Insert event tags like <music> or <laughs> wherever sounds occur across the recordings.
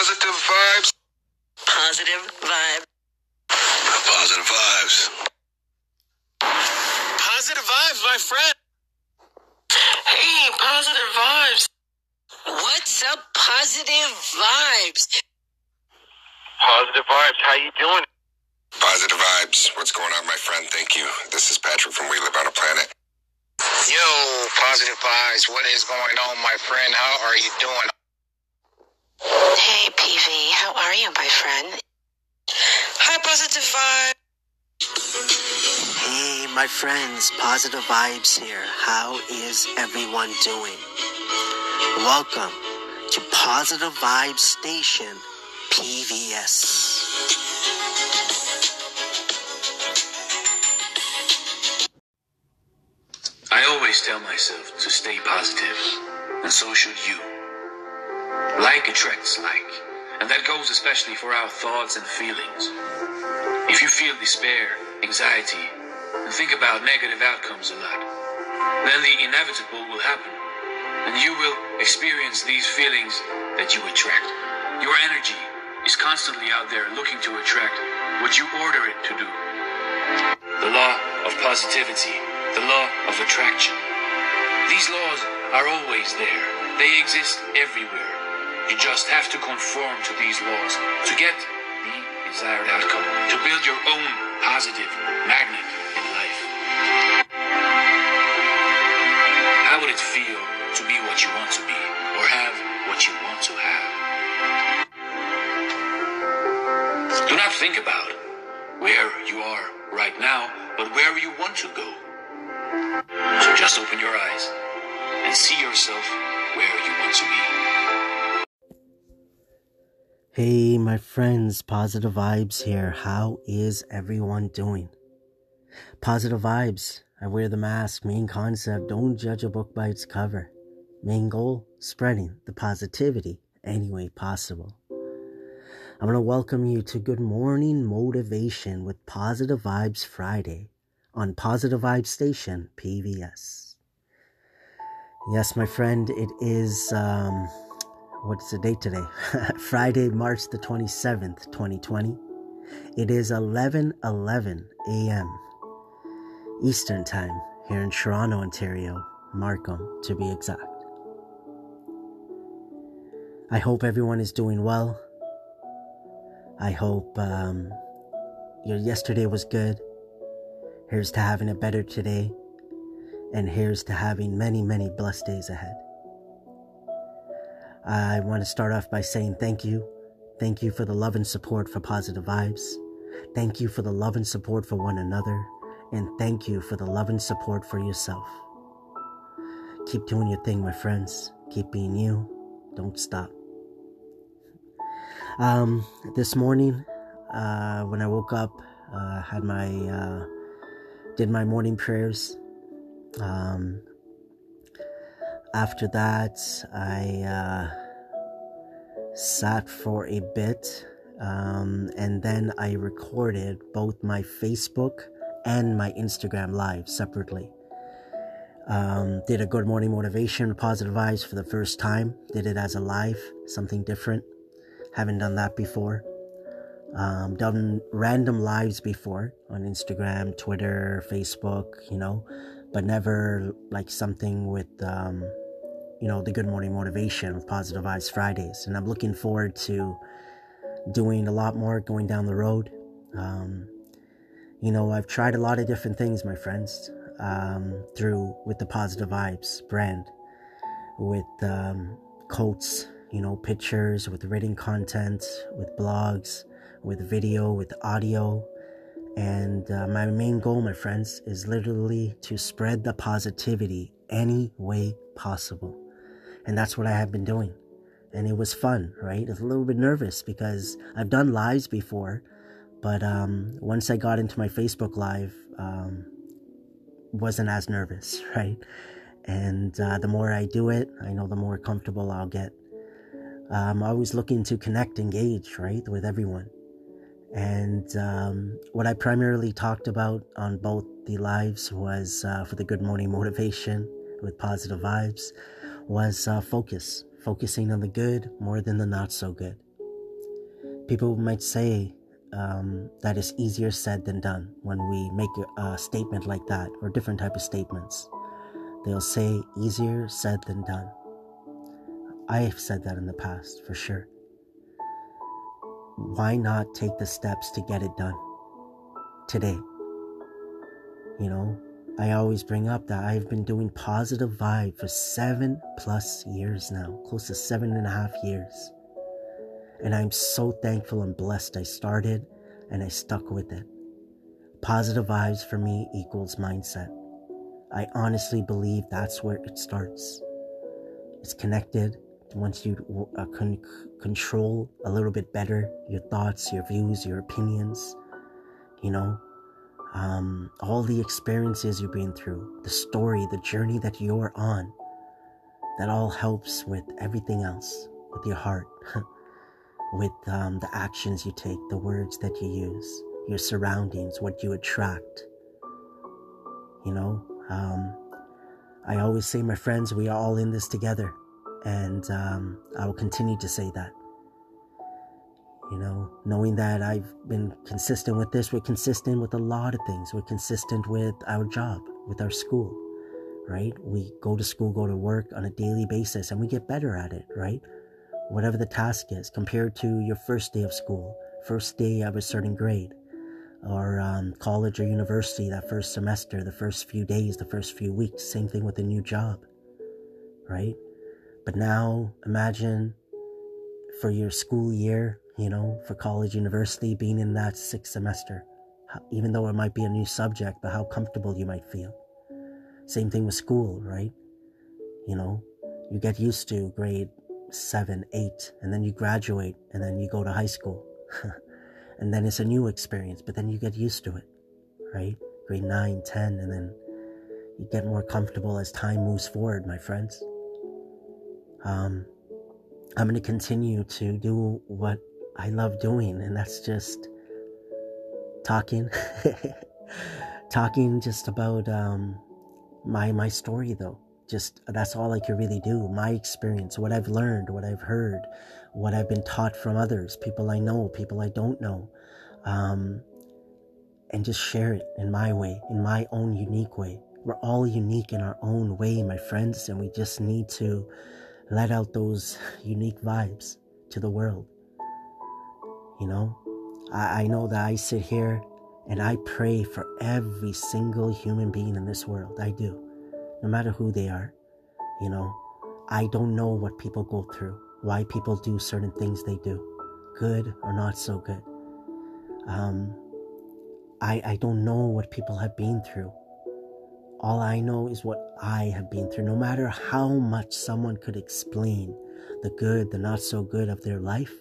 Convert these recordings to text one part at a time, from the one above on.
Positive vibes. Positive vibe. Positive vibes. Positive vibes, my friend. Hey, positive vibes. What's up, positive vibes? Positive vibes. How you doing? Positive vibes. What's going on, my friend? Thank you. This is Patrick from We Live on a Planet. Yo, positive vibes. What is going on, my friend? How are you doing? Hey, PV. How are you, my friend? Hi, positive vibe. Hey, my friends, Positive Vibes here. How is everyone doing? Welcome to Positive Vibes Station, PVS. I always tell myself to stay positive, and so should you. Like attracts like, and that goes especially for our thoughts and feelings. If you feel despair, anxiety, and think about negative outcomes a lot, then the inevitable will happen, and you will experience these feelings that you attract. Your energy is constantly out there looking to attract what you order it to do. The law of positivity, the law of attraction. These laws are always there. They exist everywhere. You just have to conform to these laws to get the desired outcome, to build your own positive magnet in life. How would it feel to be what you want to be, or have what you want to have? Do not think about where you are right now, but where you want to go. So just open your eyes and see yourself where you want to be. Hey, my friends, Positive Vibes here. How is everyone doing? Positive Vibes. I wear the mask. Main concept don't judge a book by its cover. Main goal spreading the positivity any way possible. I'm going to welcome you to Good Morning Motivation with Positive Vibes Friday on Positive Vibes Station, PVS. Yes, my friend, it is, um, what's the date today? <laughs> Friday, March the 27th, 2020. It is 11 11 a.m. Eastern Time here in Toronto, Ontario, Markham to be exact. I hope everyone is doing well. I hope um, your yesterday was good. Here's to having a better today. And here's to having many, many blessed days ahead. I want to start off by saying thank you. Thank you for the love and support for positive vibes. Thank you for the love and support for one another. And thank you for the love and support for yourself. Keep doing your thing, my friends. Keep being you. Don't stop. Um, this morning, uh, when I woke up, uh, had my, uh, did my morning prayers. Um, after that, I, uh, sat for a bit, um, and then I recorded both my Facebook and my Instagram live separately. Um, did a good morning motivation, positive vibes for the first time. Did it as a live, something different. Haven't done that before. Um, done random lives before on Instagram, Twitter, Facebook, you know, but never like something with, um, you know, the Good Morning Motivation with Positive Vibes Fridays. And I'm looking forward to doing a lot more going down the road. Um, you know, I've tried a lot of different things, my friends, um, through with the Positive Vibes brand, with um, quotes, you know, pictures, with written content, with blogs, with video, with audio. And uh, my main goal, my friends, is literally to spread the positivity any way possible. And that's what I have been doing. And it was fun, right? I was a little bit nervous because I've done lives before, but um, once I got into my Facebook live, um, wasn't as nervous, <laughs> right? And uh, the more I do it, I know the more comfortable I'll get. I'm always looking to connect, engage, right, with everyone. And um, what I primarily talked about on both the lives was uh, for the good morning motivation with positive vibes was uh, focus, focusing on the good more than the not so good. people might say um, that it's easier said than done when we make a, a statement like that or different type of statements. They'll say easier said than done. I've said that in the past for sure. Why not take the steps to get it done today? You know, I always bring up that I've been doing positive vibe for seven plus years now, close to seven and a half years. And I'm so thankful and blessed I started and I stuck with it. Positive vibes for me equals mindset. I honestly believe that's where it starts. It's connected once you uh, control a little bit better your thoughts, your views, your opinions, you know, um, all the experiences you've been through, the story, the journey that you're on, that all helps with everything else, with your heart, <laughs> with um, the actions you take, the words that you use, your surroundings, what you attract. You know, um, I always say, my friends, we are all in this together. And um, I will continue to say that. You know, knowing that I've been consistent with this, we're consistent with a lot of things. We're consistent with our job, with our school, right? We go to school, go to work on a daily basis, and we get better at it, right? Whatever the task is, compared to your first day of school, first day of a certain grade, or um, college or university, that first semester, the first few days, the first few weeks. Same thing with a new job, right? But now imagine for your school year, you know, for college, university, being in that sixth semester, even though it might be a new subject, but how comfortable you might feel. Same thing with school, right? You know, you get used to grade seven, eight, and then you graduate, and then you go to high school. <laughs> and then it's a new experience, but then you get used to it, right? Grade nine, ten, and then you get more comfortable as time moves forward, my friends. Um, I'm going to continue to do what I love doing, and that's just talking, <laughs> talking just about um, my my story. Though, just that's all I can really do. My experience, what I've learned, what I've heard, what I've been taught from others, people I know, people I don't know, um, and just share it in my way, in my own unique way. We're all unique in our own way, my friends, and we just need to let out those <laughs> unique vibes to the world. You know, I, I know that I sit here and I pray for every single human being in this world. I do, no matter who they are. You know, I don't know what people go through, why people do certain things they do, good or not so good. Um, I, I don't know what people have been through. All I know is what I have been through. No matter how much someone could explain the good, the not so good of their life,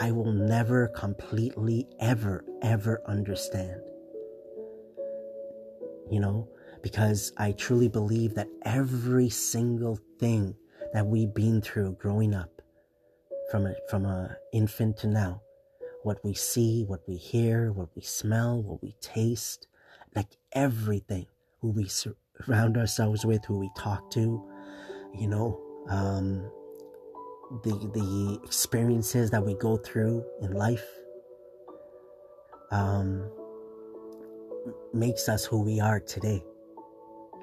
I will never completely, ever, ever understand. You know, because I truly believe that every single thing that we've been through growing up, from a, from a infant to now, what we see, what we hear, what we smell, what we taste, like everything, who we surround ourselves with, who we talk to, you know, um, the the experiences that we go through in life um, makes us who we are today.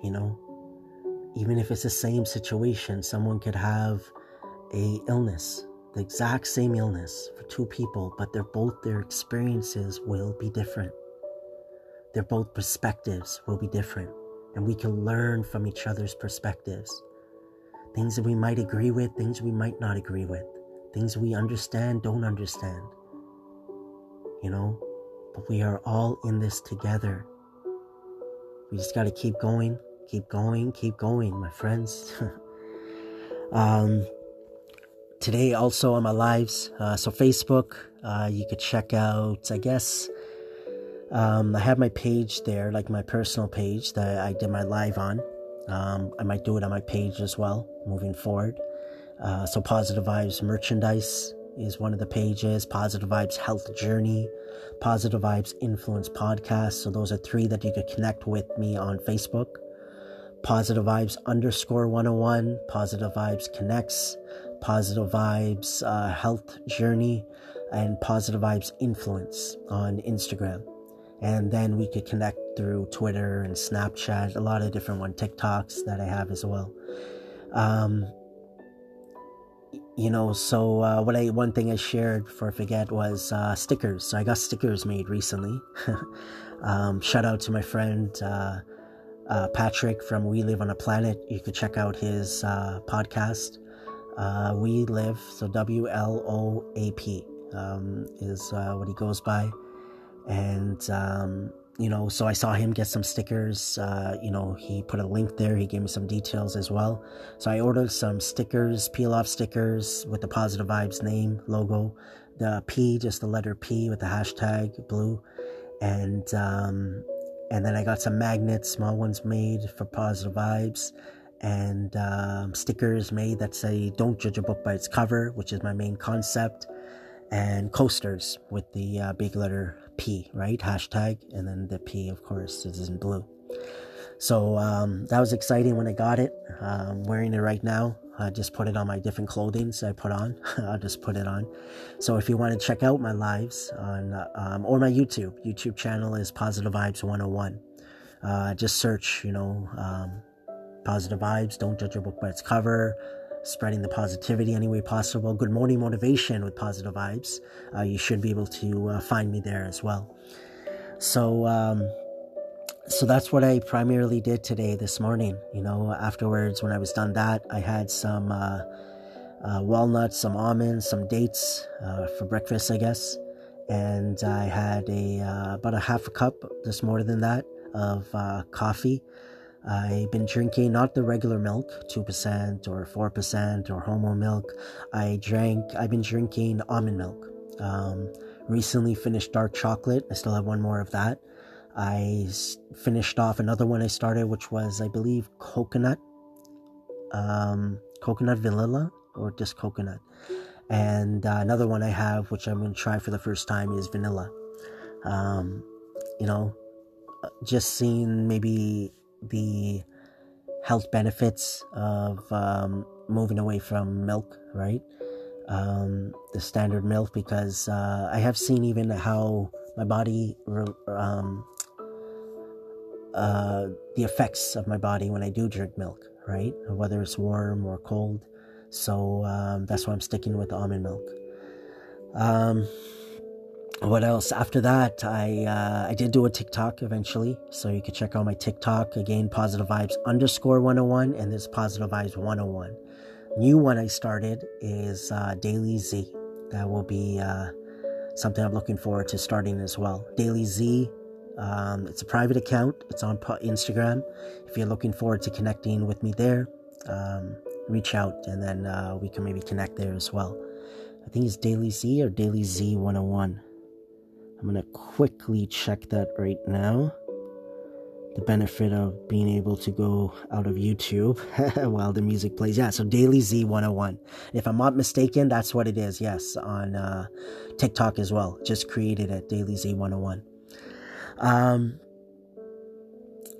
You know, even if it's the same situation, someone could have a illness, the exact same illness for two people, but they're both their experiences will be different. Their both perspectives will be different and we can learn from each other's perspectives. Things that we might agree with, things we might not agree with, things we understand, don't understand. You know, but we are all in this together. We just got to keep going, keep going, keep going, my friends. <laughs> um, today also on my lives, uh, so Facebook, uh, you could check out, I guess, um, I have my page there, like my personal page that I did my live on. Um, I might do it on my page as well moving forward. Uh, so, Positive Vibes Merchandise is one of the pages, Positive Vibes Health Journey, Positive Vibes Influence Podcast. So, those are three that you could connect with me on Facebook. Positive Vibes underscore 101, Positive Vibes Connects, Positive Vibes uh, Health Journey, and Positive Vibes Influence on Instagram. And then we could connect through Twitter and Snapchat, a lot of different one, TikToks that I have as well. Um, you know, so uh, what I one thing I shared for forget was uh, stickers. So I got stickers made recently. <laughs> um, shout out to my friend uh, uh, Patrick from We Live on a Planet. You could check out his uh, podcast. Uh, we Live, so W L O A P um, is what he goes by, and um, you know, so I saw him get some stickers. Uh, you know, he put a link there. He gave me some details as well. So I ordered some stickers, peel off stickers with the Positive Vibes name, logo, the P, just the letter P with the hashtag blue, and um, and then I got some magnets, small ones made for Positive Vibes, and um, stickers made that say "Don't judge a book by its cover," which is my main concept, and coasters with the uh, big letter P, right? Hashtag, and then the P, of course, is in blue. So um, that was exciting when I got it. I'm wearing it right now. I just put it on my different clothing so I put on. <laughs> I'll just put it on. So if you want to check out my lives on um, or my YouTube, YouTube channel is Positive Vibes 101. Uh, just search, you know, um, Positive Vibes. Don't judge a book by its cover spreading the positivity any way possible. Good morning motivation with positive vibes. Uh, you should be able to uh, find me there as well. So, um, so that's what I primarily did today, this morning. You know, afterwards, when I was done that, I had some uh, uh walnuts, some almonds, some dates uh, for breakfast, I guess. And I had a uh, about a half a cup, just more than that, of coffee I've been drinking not the regular milk, 2% or 4% or homo milk. I drank, I've been drinking almond milk. Um, recently finished dark chocolate. I still have one more of that. I finished off another one I started, which was, I believe, coconut, um, coconut vanilla or just coconut. And uh, another one I have, which I'm going to try for the first time, is vanilla. Um, you know, just seeing maybe the health benefits of um, moving away from milk, right? Um, the standard milk, because uh, I have seen even how my body, um, uh, the effects of my body when I do drink milk, right? Whether it's warm or cold. So um, that's why I'm sticking with almond milk. What else? After that, I uh, I did do a TikTok eventually, so you can check out my TikTok again. Positive Vibes underscore 101, and this Positive Vibes 101. New one I started is uh, Daily Z. That will be uh, something I'm looking forward to starting as well. Daily Z. Um, it's a private account. It's on Instagram. If you're looking forward to connecting with me there, um, reach out, and then uh, we can maybe connect there as well. I think it's Daily Z or Daily Z 101. I'm going to quickly check that right now. The benefit of being able to go out of YouTube <laughs> while the music plays. Yeah, so Daily Z 101. If I'm not mistaken, that's what it is. Yes, on uh, TikTok as well. Just created at Daily Z 101. Um,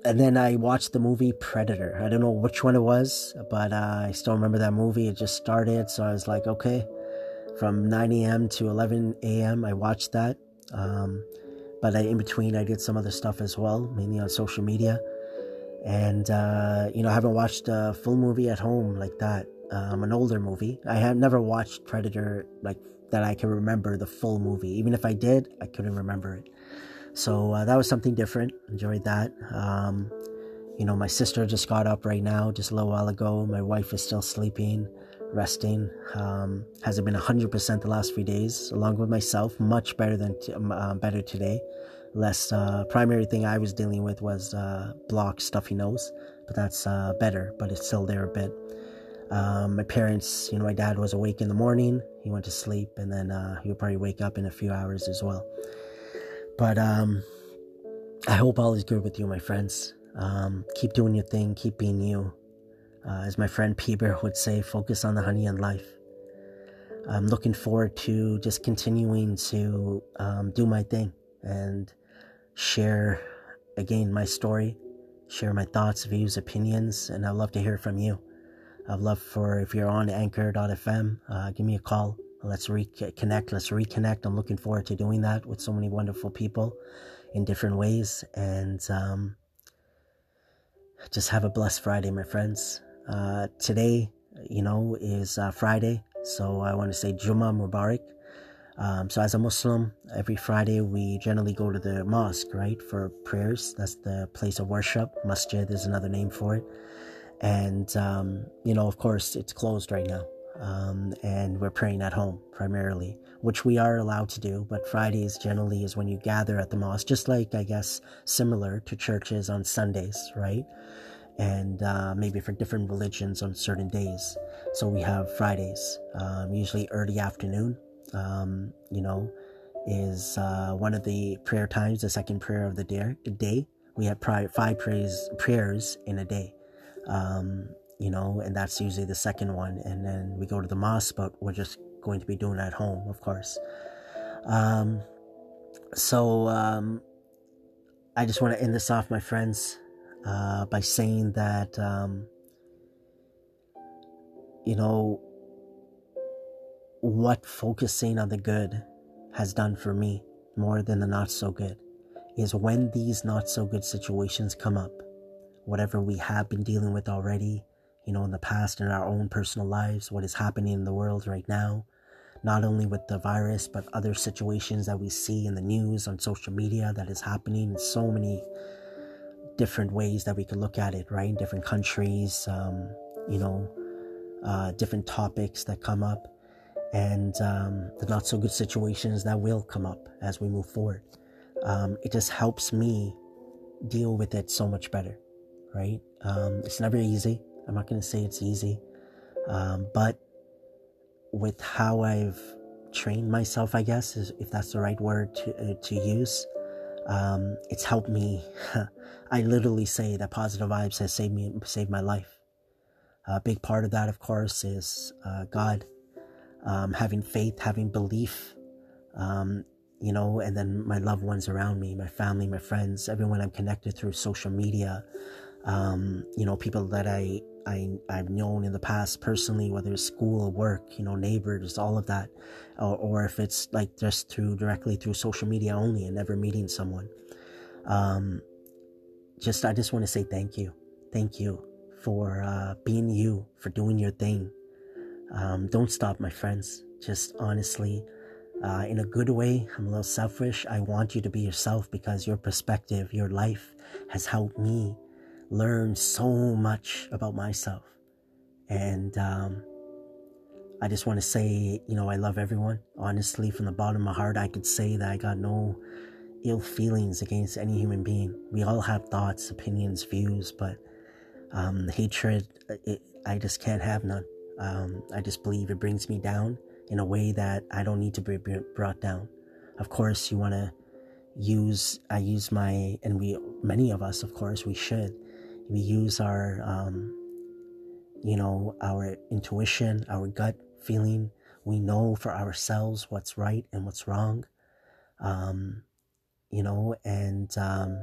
and then I watched the movie Predator. I don't know which one it was, but uh, I still remember that movie. It just started, so I was like, okay. From 9 a.m. to 11 a.m., I watched that. Um, but I, in between, I did some other stuff as well, mainly on social media. And, uh, you know, I haven't watched a full movie at home like that. Um, an older movie. I have never watched Predator like that I can remember the full movie. Even if I did, I couldn't remember it. So uh, that was something different. Enjoyed that. Um, you know, my sister just got up right now, just a little while ago. My wife is still sleeping resting. Um, hasn't been 100% the last few days, along with myself. Much better than t- uh, better today. Less uh, primary thing I was dealing with was uh, blocked stuffy nose, but that's uh, better. But it's still there a bit. Um, my parents, you know, my dad was awake in the morning. He went to sleep, and then uh, he'll probably wake up in a few hours as well. But um, I hope all is good with you, my friends. Um, keep doing your thing. Keep being you. Uh, as my friend Peter would say, focus on the honey and life. I'm looking forward to just continuing to um, do my thing and share again my story, share my thoughts, views, opinions, and I'd love to hear from you. I'd love for if you're on anchor.fm, uh, give me a call. Let's reconnect. Let's reconnect. I'm looking forward to doing that with so many wonderful people in different ways. And um, just have a blessed Friday, my friends. Uh, today, you know, is uh, Friday. So I want to say Juma Mubarak. Um, so as a Muslim, every Friday we generally go to the mosque, right, for prayers. That's the place of worship. Masjid is another name for it. And, um, you know, of course, it's closed right now. Um, and we're praying at home primarily, which we are allowed to do. But Fridays generally is when you gather at the mosque, just like, I guess, similar to churches on Sundays, right? And uh, maybe for different religions on certain days. So we have Fridays, um, usually early afternoon, um, you know, is uh, one of the prayer times, the second prayer of the day. We have five prayers, prayers in a day um, you know, and that's usually the second one. And then we go to the mosque, but we're just going to be doing at home, of course. Um, so um, I just want to end this off, my friends, uh, by saying that, um, you know, what focusing on the good has done for me more than the not so good is when these not so good situations come up whatever we have been dealing with already, you know, in the past in our own personal lives, what is happening in the world right now, not only with the virus, but other situations that we see in the news, on social media that is happening in so many different ways that we could look at it, right? In different countries, um, you know, uh, different topics that come up, and um, the not so good situations that will come up as we move forward. Um, it just helps me deal with it so much better right? Um, it's never easy. I'm not going to say it's easy. Um, but with how I've trained myself, I guess, if that's the right word to, uh, to use, um, it's helped me. <laughs> I literally say that positive vibes has saved me, saved my life. A big part of that, of course, is uh, God, um, having faith, having belief, um, you know, and then my loved ones around me, my family, my friends, everyone I'm connected through social media, um, you know, people that I, I, I've known in the past personally, whether it's school, work, you know, neighbors, all of that, or, or if it's like just through directly through social media only and never meeting someone. Um, just, I just want to say thank you. Thank you for uh, being you, for doing your thing. Um, don't stop, my friends. Just honestly, uh, in a good way, I'm a little selfish. I want you to be yourself because your perspective, your life has helped me learned so much about myself. And um, I just want to say, you know, I love everyone. Honestly, from the bottom of my heart, I could say that I got no ill feelings against any human being. We all have thoughts, opinions, views, but um, hatred, it, I just can't have none. Um, I just believe it brings me down in a way that I don't need to be brought down. Of course, you want to use, I use my, and we, many of us, of course, we should we use our um, you know our intuition our gut feeling. We know for ourselves what's right and what's wrong. Um, you know and um,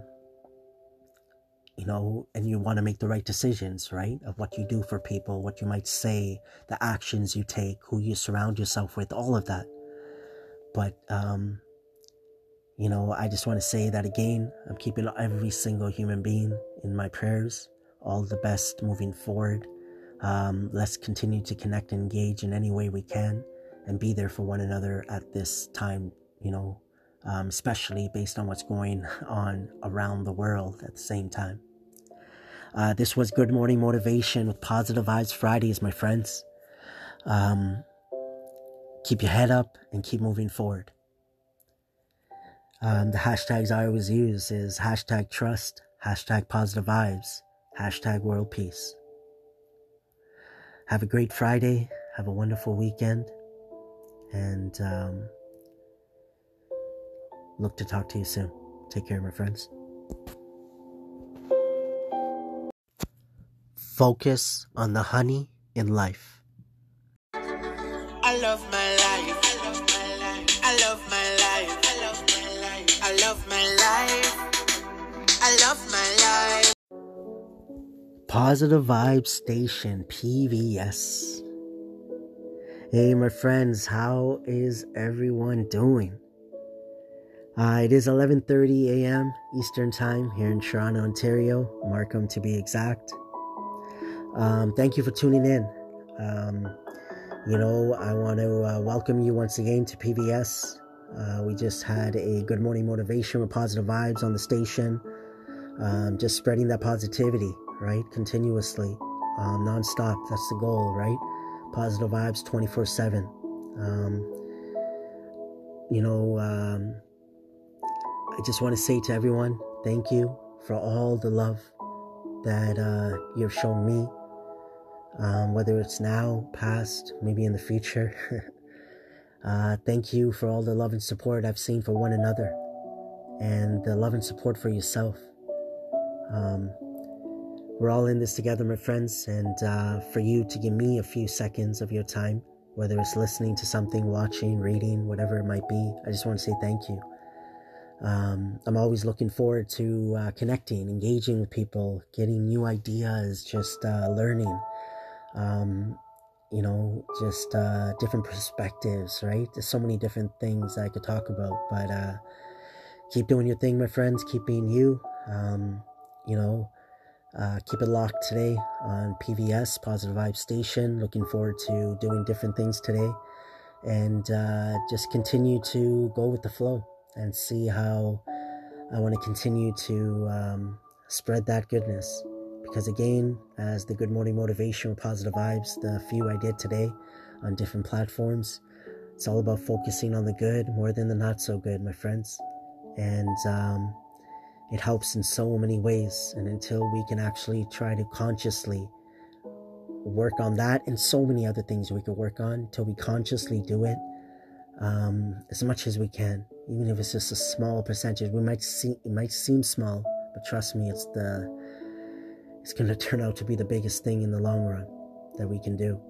you know and you want to make the right decisions right? Of what you do for people what you might say the actions you take who you surround yourself with all of that. But um you know, I just want to say that again. I'm keeping every single human being in my prayers. All the best moving forward. Um, let's continue to connect and engage in any way we can and be there for one another at this time, you know, um, especially based on what's going <laughs> on around the world at the same time. Uh, this was Good Morning Motivation with Positive Vibes Fridays, my friends. Um, keep your head up and keep moving forward. Um, the hashtags I always use is hashtag trust, hashtag positive vibes, hashtag world peace. Have a great Friday. Have a wonderful weekend. And um, look to talk to you soon. Take care, my friends. Focus on the honey in life. I love my life. I love my life. I love my my life. I love my life. Positive Vibe Station, PVS. Hey, my friends, how is everyone doing? Uh, it is 11:30 a.m. Eastern Time here in Toronto, Ontario, Markham to be exact. Um, thank you for tuning in. Um, you know, I want to uh, welcome you once again to PVS. Uh, we just had a good morning motivation with positive vibes on the station, um, just spreading that positivity, right, continuously, um, nonstop. That's the goal, right? Positive vibes 24 7. Um, you know, um, I just want to say to everyone, thank you for all the love that uh, you've shown me, um, whether it's now, past, maybe in the future. <laughs> uh, thank you for all the love and support I've seen for one another and the love and support for yourself. Um, we're all in this together, my friends, and uh, for you to give me a few seconds of your time, whether it's listening to something, watching, reading, whatever it might be, I just want to say thank you. Um, I'm always looking forward to uh, connecting, engaging with people, getting new ideas, just uh, learning. Um, you know, just uh, different perspectives, right? There's so many different things I could talk about, but uh, keep doing your thing, my friends. Keep being you. Um, you know, uh, keep it locked today on PVS Positive Vibe Station. Looking forward to doing different things today, and uh, just continue to go with the flow and see how I want to continue to um, spread that goodness. Because again, as the Good Morning Motivation Positive Vibes, the few I did today on different platforms, it's all about focusing on the good more than the not so good, my friends. And um, it helps in so many ways. And until we can actually try to consciously work on that and so many other things we could work on, until we consciously do it um, as much as we can even if it's just a small percentage. We might see it might seem small, but trust me, it's the it's going <laughs> to turn out to be the biggest thing in the long run that we can do.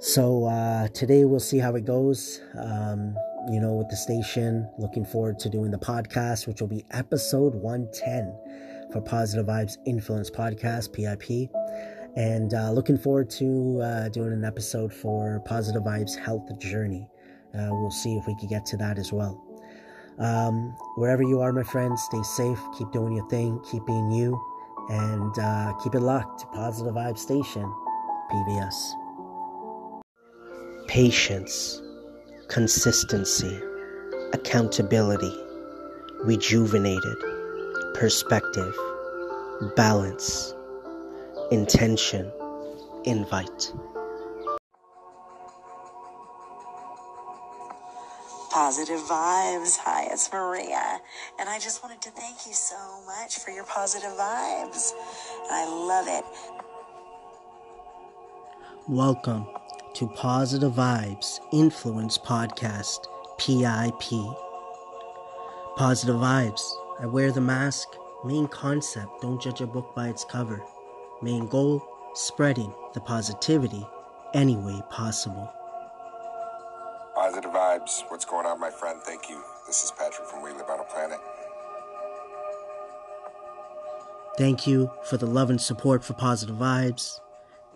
So uh, today we'll see how it goes. Um, you know, with the station, looking forward to doing the podcast, which will be episode 110 for Positive Vibes Influence Podcast (PIP), and uh, looking forward to uh, doing an episode for Positive Vibes Health Journey. Uh, we'll see if we can get to that as well. Um, wherever you are, my friends, stay safe. Keep doing your thing. Keep being you. And uh, keep it locked. To Positive Vibe Station, PVS. Patience, consistency, accountability, rejuvenated, perspective, balance, intention, invite. Positive vibes. Hi, it's Maria. And I just wanted to thank you so much for your positive vibes. I love it. Welcome to Positive Vibes Influence Podcast, PIP. Positive Vibes. I wear the mask. Main concept don't judge a book by its cover. Main goal spreading the positivity any way possible. Positive vibes. What's going on, my friend? Thank you. This is Patrick from We Live on a Planet. Thank you for the love and support for Positive Vibes.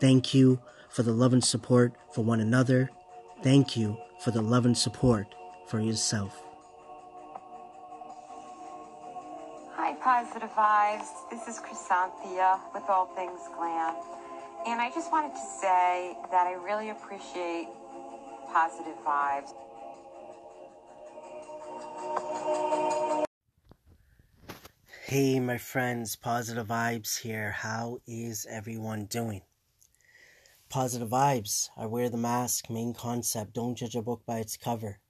Thank you for the love and support for one another. Thank you for the love and support for yourself. Hi, Positive Vibes. This is Chrysanthia with All Things Glam. And I just wanted to say that I really appreciate positive vibes. Hey, my friends, Positive Vibes here. How is everyone doing? Positive Vibes. I wear the mask. Main concept don't judge a book by its cover.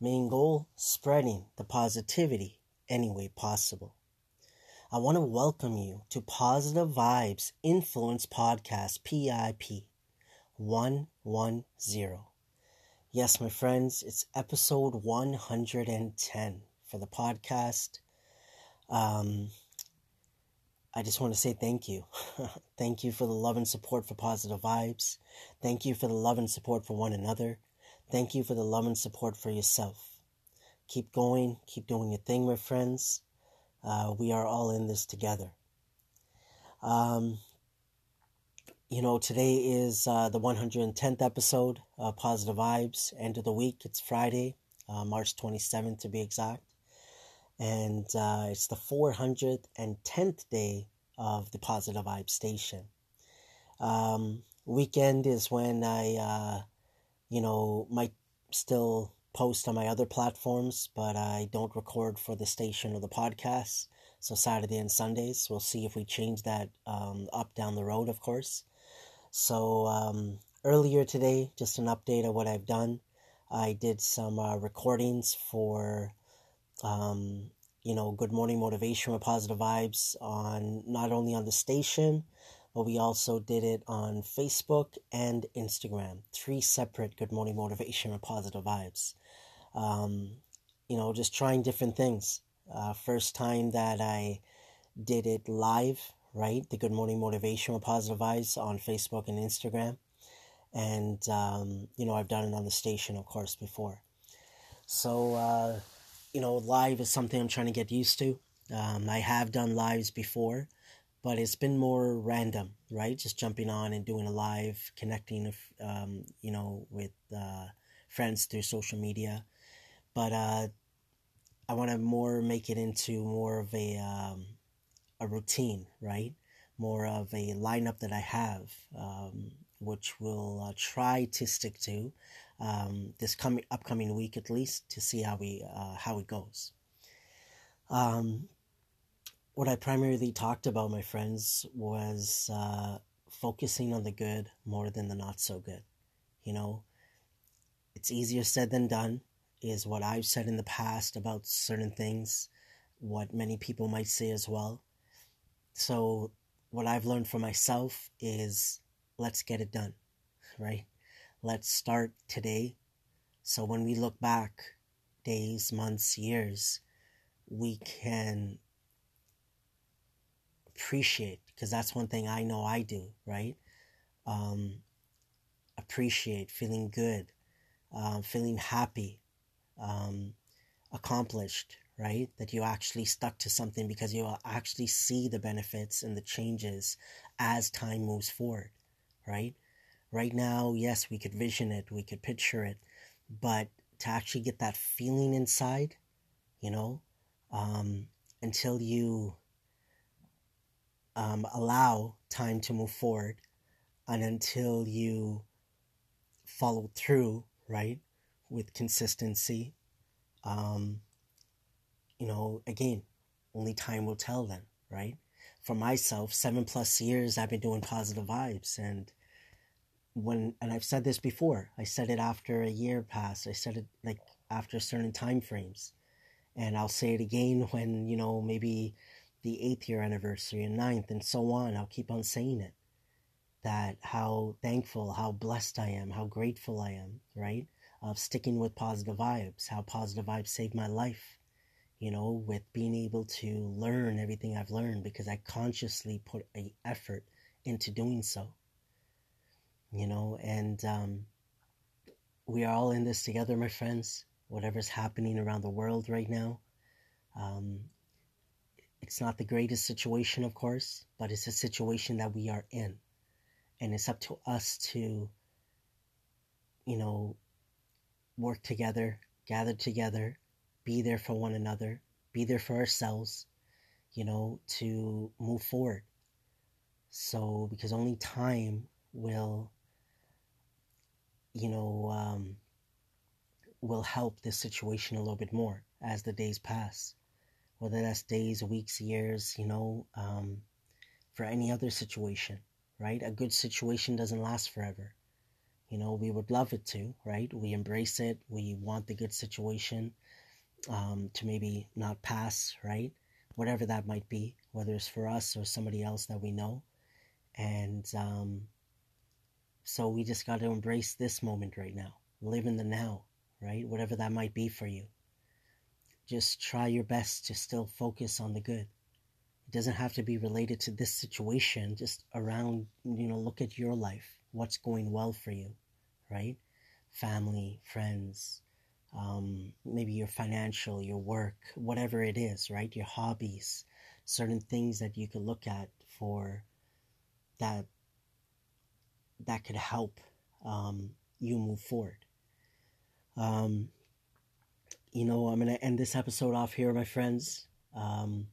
Main goal spreading the positivity any way possible. I want to welcome you to Positive Vibes Influence Podcast PIP 110. Yes, my friends, it's episode 110 for the podcast. Um, I just want to say thank you. <laughs> thank you for the love and support for positive vibes. Thank you for the love and support for one another. Thank you for the love and support for yourself. Keep going, keep doing your thing, my friends. Uh, we are all in this together. Um, you know, today is uh, the 110th episode of Positive Vibes, end of the week. It's Friday, uh, March 27th to be exact. And uh, it's the 410th day of the Positive Vibes station. Um, weekend is when I, uh, you know, might still post on my other platforms, but I don't record for the station or the podcast. So Saturday and Sundays, we'll see if we change that um, up down the road, of course. So um, earlier today, just an update of what I've done. I did some uh, recordings for, um, you know, Good Morning Motivation with Positive Vibes on not only on the station, but we also did it on Facebook and Instagram. Three separate Good Morning Motivation with Positive Vibes. Um, you know, just trying different things. Uh, first time that I did it live, right? The Good Morning Motivation with Positive Vibes on Facebook and Instagram. And, um, you know, I've done it on the station, of course, before. So, uh, you know, live is something I'm trying to get used to. Um, I have done lives before, but it's been more random, right? Just jumping on and doing a live, connecting, um, you know, with uh, friends through social media. But uh, I want to more make it into more of a um, a routine, right? More of a lineup that I have, um, which we'll uh, try to stick to um, this coming upcoming week at least to see how we uh, how it goes. Um, what I primarily talked about, my friends, was uh, focusing on the good more than the not so good. You know, it's easier said than done, is what I've said in the past about certain things, what many people might say as well. So, what I've learned for myself is let's get it done, right? Let's start today. So, when we look back days, months, years, we can appreciate because that's one thing I know I do, right? Um, appreciate feeling good, um, feeling happy, um, accomplished, right? That you actually stuck to something because you actually see the benefits and the changes as time moves forward, right? Right now, yes, we could vision it, we could picture it, but to actually get that feeling inside, you know, um, until you um, allow time to move forward and until you follow through, right, with consistency. Um, you know, again, only time will tell then, right? For myself, seven plus years I've been doing positive vibes and when and I've said this before, I said it after a year passed. I said it like after certain time frames. And I'll say it again when, you know, maybe the eighth year anniversary and ninth and so on. I'll keep on saying it. That how thankful, how blessed I am, how grateful I am, right? Of sticking with positive vibes, how positive vibes saved my life, you know, with being able to learn everything I've learned because I consciously put a effort into doing so. You know, and um, we are all in this together, my friends. Whatever's happening around the world right now, um, it's not the greatest situation, of course, but it's a situation that we are in. And it's up to us to, you know, work together, gather together, be there for one another, be there for ourselves, you know, to move forward. So, because only time will, you know, um, will help this situation a little bit more as the days pass whether that's days, weeks, years, you know, um, for any other situation, right? A good situation doesn't last forever. You know, we would love it to, right? We embrace it. We want the good situation um, to maybe not pass, right? Whatever that might be, whether it's for us or somebody else that we know. And um, so we just got to embrace this moment right now, live in the now, right? Whatever that might be for you just try your best to still focus on the good. It doesn't have to be related to this situation, just around, you know, look at your life, what's going well for you, right? Family, friends, um, maybe your financial, your work, whatever it is, right? Your hobbies, certain things that you could look at for that that could help um, you move forward. Um, you know, I'm going to end this episode off here, my friends. Um,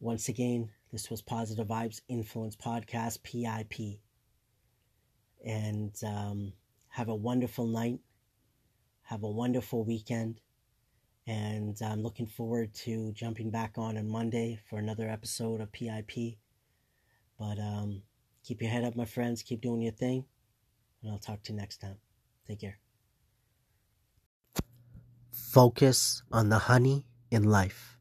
once again, this was Positive Vibes Influence Podcast, PIP. And um, have a wonderful night. Have a wonderful weekend. And I'm looking forward to jumping back on on Monday for another episode of PIP. But um, keep your head up, my friends. Keep doing your thing. And I'll talk to you next time. Take care. Focus on the honey in life.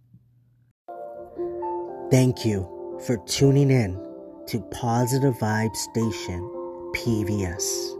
Thank you for tuning in to Positive Vibe Station PVS.